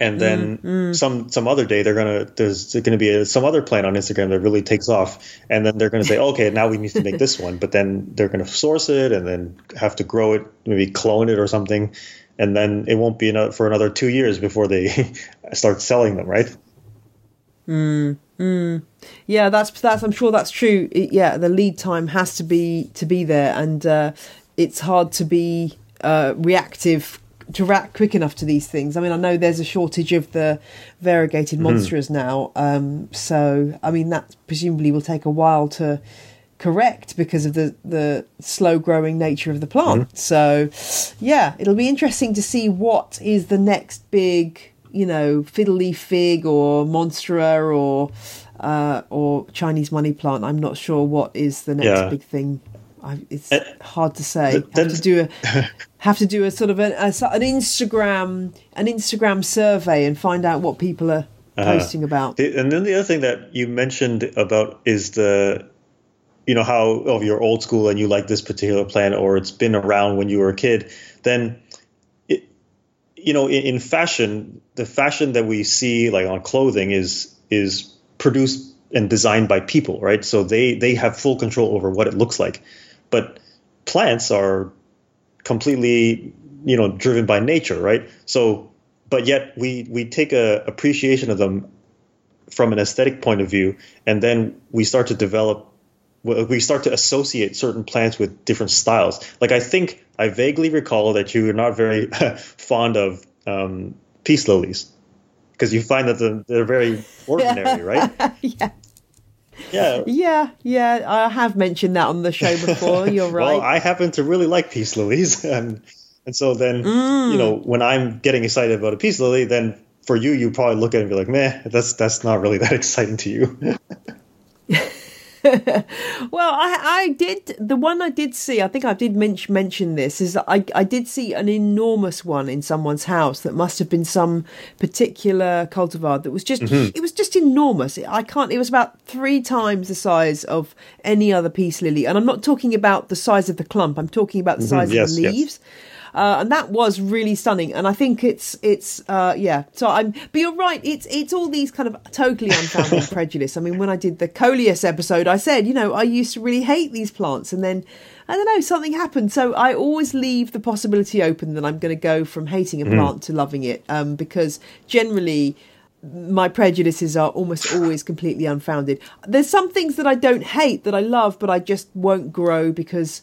Speaker 2: and then mm, mm. some some other day they're gonna there's gonna be a, some other plant on Instagram that really takes off, and then they're gonna say, okay, now we need to make this one, but then they're gonna source it and then have to grow it, maybe clone it or something, and then it won't be enough for another two years before they start selling them, right?
Speaker 1: Mm, mm. Yeah, that's that's. I'm sure that's true. It, yeah, the lead time has to be to be there, and uh, it's hard to be uh, reactive to react quick enough to these things. I mean, I know there's a shortage of the variegated mm-hmm. monsters now, um, so I mean that presumably will take a while to correct because of the the slow growing nature of the plant. Mm-hmm. So, yeah, it'll be interesting to see what is the next big, you know, fiddle leaf fig or monstera or uh, or Chinese money plant. I'm not sure what is the next yeah. big thing I, it's uh, hard to say. have to do a have to do a sort of a, a, an Instagram an Instagram survey and find out what people are uh, posting about.
Speaker 2: And then the other thing that you mentioned about is the you know how oh you're old school and you like this particular plant or it's been around when you were a kid. Then it, you know in, in fashion the fashion that we see like on clothing is is produced and designed by people, right? So they they have full control over what it looks like but plants are completely you know driven by nature right? So but yet we we take a appreciation of them from an aesthetic point of view and then we start to develop we start to associate certain plants with different styles. Like i think i vaguely recall that you are not very fond of um, peace lilies because you find that they're very ordinary right?
Speaker 1: Yeah yeah. Yeah, yeah. I have mentioned that on the show before. You're right. well,
Speaker 2: I happen to really like peace lilies, and and so then mm. you know when I'm getting excited about a peace lily, then for you, you probably look at it and be like, "Meh, that's that's not really that exciting to you."
Speaker 1: well, I, I did the one I did see. I think I did mention mention this is that I I did see an enormous one in someone's house that must have been some particular cultivar that was just mm-hmm. it was just enormous. I can't. It was about three times the size of any other peace lily, and I'm not talking about the size of the clump. I'm talking about the mm-hmm. size mm-hmm. yes, of the leaves. Yes uh, and that was really stunning. And I think it's it's uh, yeah. So I'm, but you're right. It's it's all these kind of totally unfounded prejudice. I mean, when I did the Coleus episode, I said, you know, I used to really hate these plants, and then I don't know, something happened. So I always leave the possibility open that I'm going to go from hating a mm. plant mm. to loving it, um, because generally my prejudices are almost always completely unfounded. There's some things that I don't hate that I love, but I just won't grow because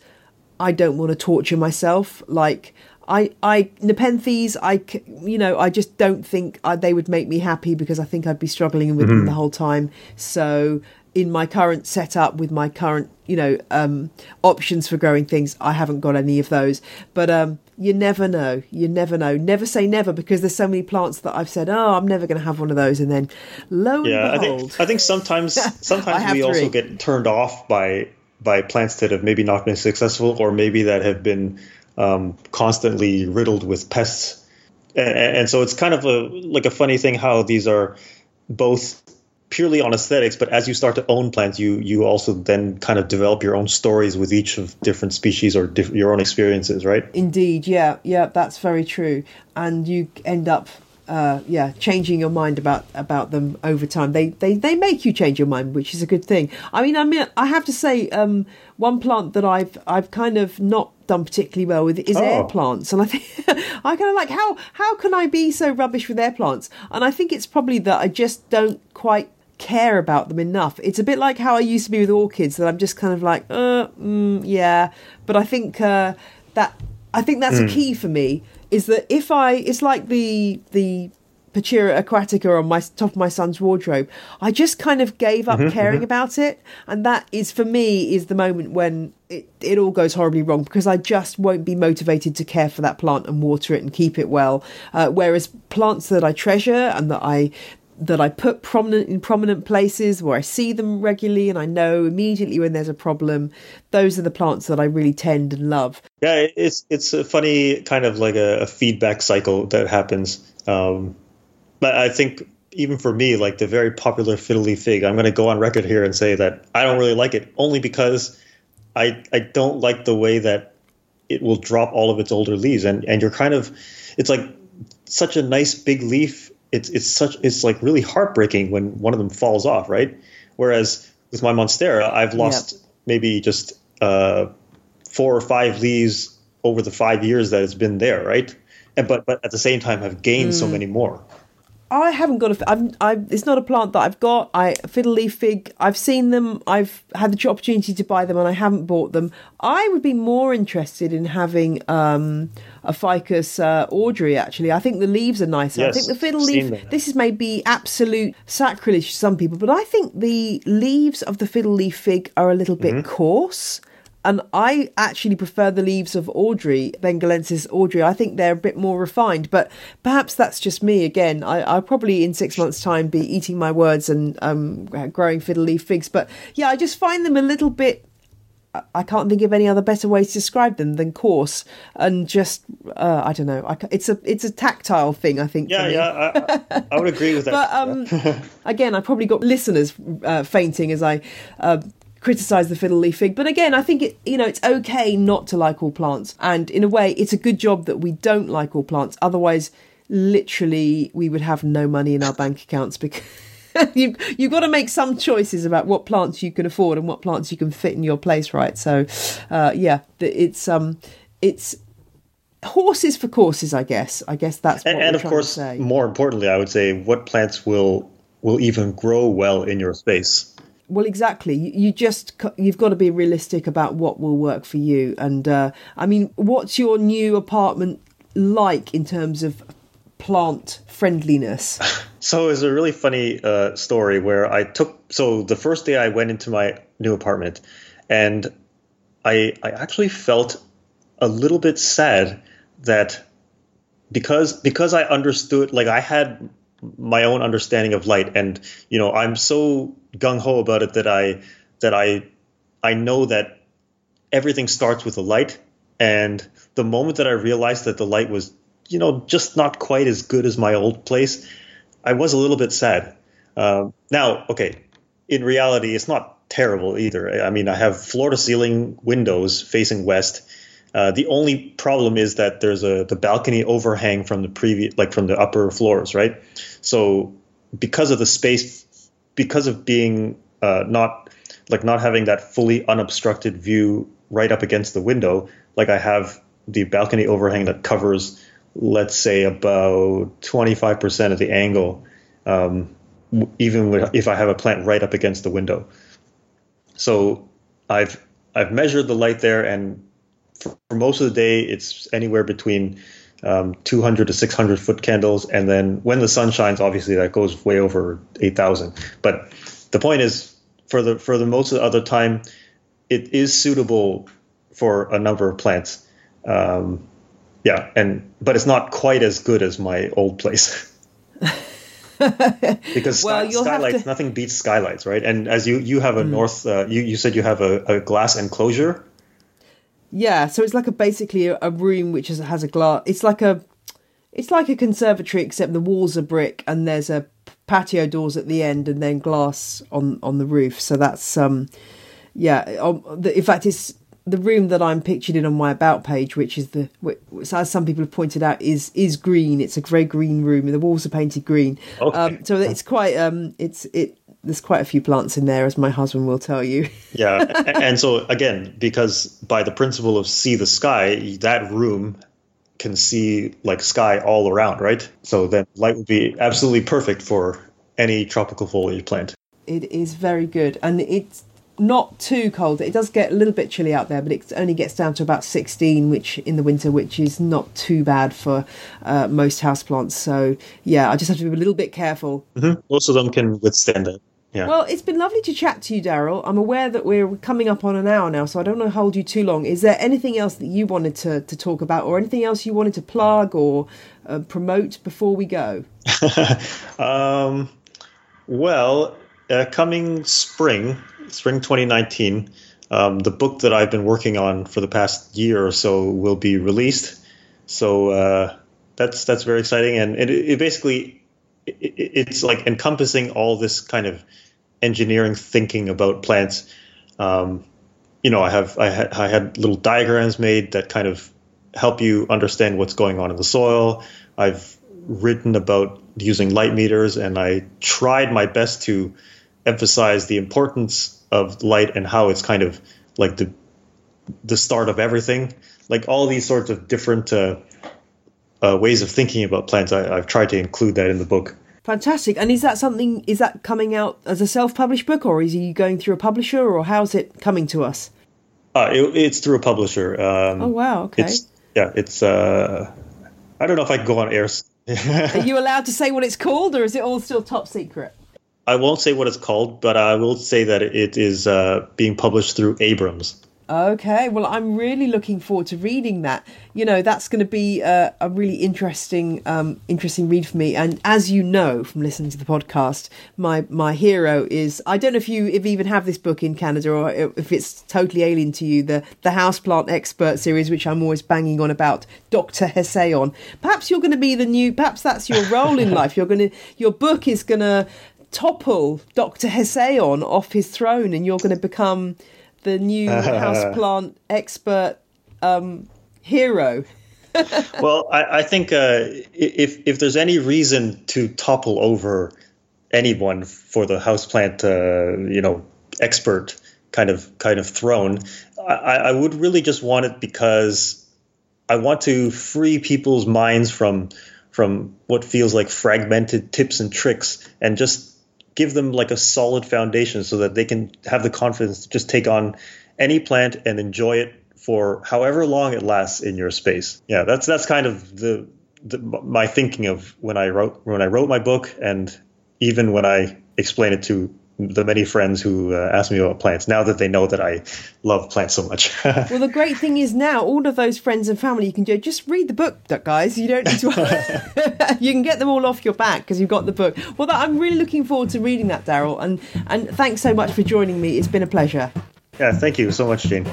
Speaker 1: I don't want to torture myself. Like I, I Nepenthes, I, you know, I just don't think I, they would make me happy because I think I'd be struggling with mm-hmm. them the whole time. So in my current setup with my current, you know, um, options for growing things, I haven't got any of those. But um, you never know. You never know. Never say never because there's so many plants that I've said, oh, I'm never going to have one of those, and then lo and
Speaker 2: yeah,
Speaker 1: behold,
Speaker 2: I think I think sometimes sometimes we three. also get turned off by by plants that have maybe not been successful or maybe that have been um, constantly riddled with pests. And, and, so it's kind of a like a funny thing how these are both purely on aesthetics, but as you start to own plants, you you also then kind of develop your own stories with each of different species or diff- your own experiences, right?
Speaker 1: Indeed, yeah, yeah, that's very true, and you end up uh, yeah, changing your mind about about them over time. They they they make you change your mind, which is a good thing. I mean, I mean, I have to say, um, one plant that I've I've kind of not done particularly well with is oh. air plants, and I think I kind of like how how can I be so rubbish with air plants? And I think it's probably that I just don't quite care about them enough. It's a bit like how I used to be with orchids, that I'm just kind of like, uh, mm, yeah. But I think uh, that I think that's mm. a hmm. key for me is that if I, it's like the the Pachira aquatica on my top of my son's wardrobe. I just kind of gave up mm-hmm, caring mm-hmm. about it, and that is for me is the moment when it, it all goes horribly wrong because I just won't be motivated to care for that plant and water it and keep it well. Uh, whereas plants that I treasure and that I that I put prominent in prominent places where I see them regularly and I know immediately when there's a problem. Those are the plants that I really tend and love.
Speaker 2: Yeah, it's it's a funny kind of like a, a feedback cycle that happens. Um, but I think even for me, like the very popular fiddle leaf fig, I'm going to go on record here and say that I don't really like it, only because I I don't like the way that it will drop all of its older leaves, and and you're kind of, it's like such a nice big leaf it's it's such it's like really heartbreaking when one of them falls off, right? Whereas with my monstera, I've lost yep. maybe just uh, four or five leaves over the five years that it's been there, right? And but but at the same time have gained mm. so many more.
Speaker 1: I haven't got a. I'm, I, it's not a plant that I've got. I fiddle leaf fig. I've seen them. I've had the opportunity to buy them, and I haven't bought them. I would be more interested in having um, a ficus uh, Audrey. Actually, I think the leaves are nicer. Yes, I think the fiddle leaf. This is maybe absolute sacrilege to some people, but I think the leaves of the fiddle leaf fig are a little bit mm-hmm. coarse. And I actually prefer the leaves of Audrey, Benghalensis Audrey. I think they're a bit more refined, but perhaps that's just me again. I, will probably in six months' time be eating my words and um, growing fiddle leaf figs. But yeah, I just find them a little bit. I can't think of any other better way to describe them than coarse and just uh, I don't know. I, it's a it's a tactile thing. I think.
Speaker 2: Yeah, yeah, I, I, would agree with that.
Speaker 1: but um, again, I probably got listeners uh, fainting as I uh, criticize the fiddle leaf fig. But again, I think it, you know, it's okay not to like all plants. And in a way, it's a good job that we don't like all plants. Otherwise, literally, we would have no money in our bank accounts because. you you've got to make some choices about what plants you can afford and what plants you can fit in your place, right? So, uh, yeah, it's um, it's horses for courses, I guess. I guess that's
Speaker 2: and, and of course, more importantly, I would say what plants will will even grow well in your space
Speaker 1: well exactly. You just you've got to be realistic about what will work for you. And uh, i mean what's your new apartment like in terms of plant friendliness?
Speaker 2: So it's a really funny uh, story where i took so the first day i went into my new apartment and i i actually felt a little bit sad that because because i understood like i had my own understanding of light. And you know i'm so gung-ho about it that i that i i know that everything starts with a light. And the moment that i realized that the light was you know just not quite as good as my old place i was a little bit sad. Um, now okay in reality it's not terrible either. I mean i have floor to ceiling windows facing west uh, the only problem is that there's a the balcony overhang from the previous, like from the upper floors, right? So because of the space, because of being uh, not like not having that fully unobstructed view right up against the window, like I have the balcony overhang that covers, let's say, about 25% of the angle, um, even if I have a plant right up against the window. So I've I've measured the light there, and for, for most of the day, it's anywhere between um, 200 to 600 foot candles, and then when the sun shines, obviously that goes way over 8,000. But the point is, for the for the most of the other time, it is suitable for a number of plants. Um, yeah, and but it's not quite as good as my old place. because
Speaker 1: Well,
Speaker 2: sky- skylights,
Speaker 1: to-
Speaker 2: nothing beats skylights, right? And as you you have a
Speaker 1: Hmm.
Speaker 2: north, uh, you you said you have a, a glass enclosure.
Speaker 1: Yeah, so it's like a basically a, a room which is, has a glass. It's like a, it's like a conservatory except the walls are brick and there's a patio doors at the end and then glass on on the roof. So that's um, yeah. Um, the, in fact, it's the room that I'm pictured in on my about page, which is the which, as some people have pointed out is is green. It's a grey green room and the walls are painted green.
Speaker 2: Okay.
Speaker 1: Um, so it's quite um, it's it. There's quite a few plants in there, as my husband will tell you.
Speaker 2: Yeah, and so again, because by the principle of see the sky, that room can see like sky all around, right? So then light would be absolutely perfect for any tropical foliage plant.
Speaker 1: It is very good, and it's not too cold. It does get a little bit chilly out there, but it only gets down to about 16, which in the winter, which is not too bad for uh, most houseplants. So yeah, I just have to be a little bit careful.
Speaker 2: Mhm. Most of them can withstand that. Yeah.
Speaker 1: Well, it's been lovely to chat to you, Darryl. I'm aware that we're coming up on an hour now, so I don't want to hold you too long. Is there anything else that you wanted to, to talk about, or anything else you wanted to plug or uh, promote before we go?
Speaker 2: Um, well, uh, coming spring, spring 2019, um, the book that I've been working on for the past year or so will be released. So uh, that's that's very exciting, and it, it basically it, it- it's like encompassing all this kind of engineering thinking about plants. Um, you know, I have I had I had little diagrams made that kind of help you understand what's going on in the soil. I've written about using light meters, and I tried my best to emphasize the importance of light and how it's kind of like the the start of everything. Like all these sorts of different uh, uh, ways of thinking about plants, I, I've tried to include that in the book.
Speaker 1: Fantastic. And is that something, is that coming out as a self published book, or is he going through a publisher, or how's it coming to us?
Speaker 2: Uh, it, it's through a publisher. Um,
Speaker 1: Oh, wow. Okay.
Speaker 2: It's yeah. It's uh, I don't know if I can go on air.
Speaker 1: Are you allowed to say what it's called, or is it all still top secret?
Speaker 2: I won't say what it's called, but I will say that it is uh, being published through Abrams.
Speaker 1: Okay, well, I'm really looking forward to reading that. You know, that's going to be a, a really interesting, um, interesting read for me. And as you know from listening to the podcast, my my hero is I don't know if you if you even have this book in Canada or if it's totally alien to you. The the houseplant expert series, which I'm always banging on about, Doctor Hessayon. Perhaps you're going to be the new. Perhaps that's your role in life. You're going to your book is going to topple Doctor Hessayon off his throne, and you're going to become the new houseplant expert um, hero.
Speaker 2: well, I, I think uh, if if there's any reason to topple over anyone for the houseplant, uh, you know, expert kind of kind of throne, I, I would really just want it because I want to free people's minds from from what feels like fragmented tips and tricks, and just give them like a solid foundation so that they can have the confidence to just take on any plant and enjoy it for however long it lasts in your space. Yeah, that's that's kind of the, the my thinking of when I wrote when I wrote my book, and even when I explain it to the many friends who uh, ask me about plants. Now that they know that I love plants so much.
Speaker 1: Well, the great thing is now all of those friends and family you can do just read the book, guys. You don't need to. Ask you can get them all off your back because you've got the book. Well, that, I'm really looking forward to reading that, Darryl, and and thanks so much for joining me. It's been a pleasure.
Speaker 2: yeah, thank you so much, Jane.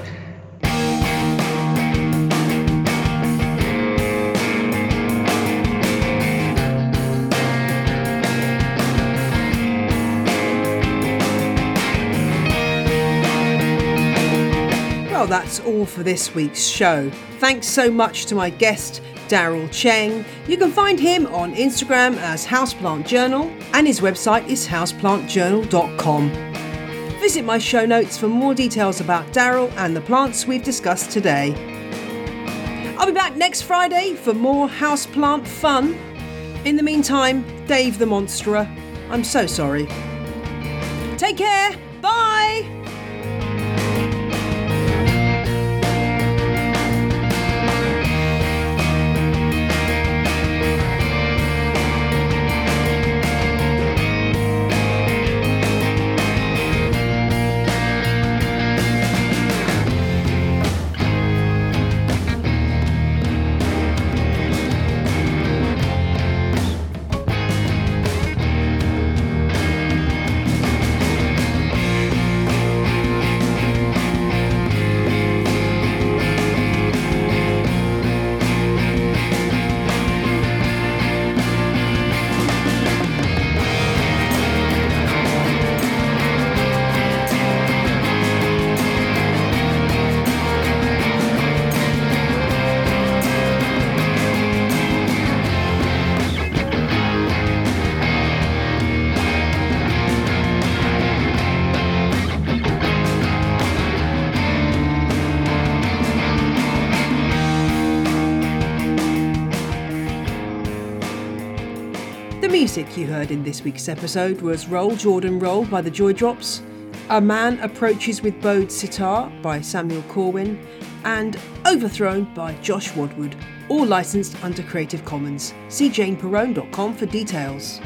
Speaker 1: Well, that's all for this week's show. Thanks so much to my guest, Darryl Cheng. You can find him on Instagram as Houseplant Journal, and his website is houseplantjournal.com. Visit my show notes for more details about Darryl and the plants we've discussed today. I'll be back next Friday for more houseplant fun. In the meantime, Dave the Monsterer, I'm so sorry. Take care. Bye. You heard in this week's episode was Roll Jordan Roll by the Joy Drops, A Man Approaches with Bowed Sitar by Samuel Corwin, and Overthrown by Josh Woodward, all licensed under Creative Commons. See janeperone.com for details.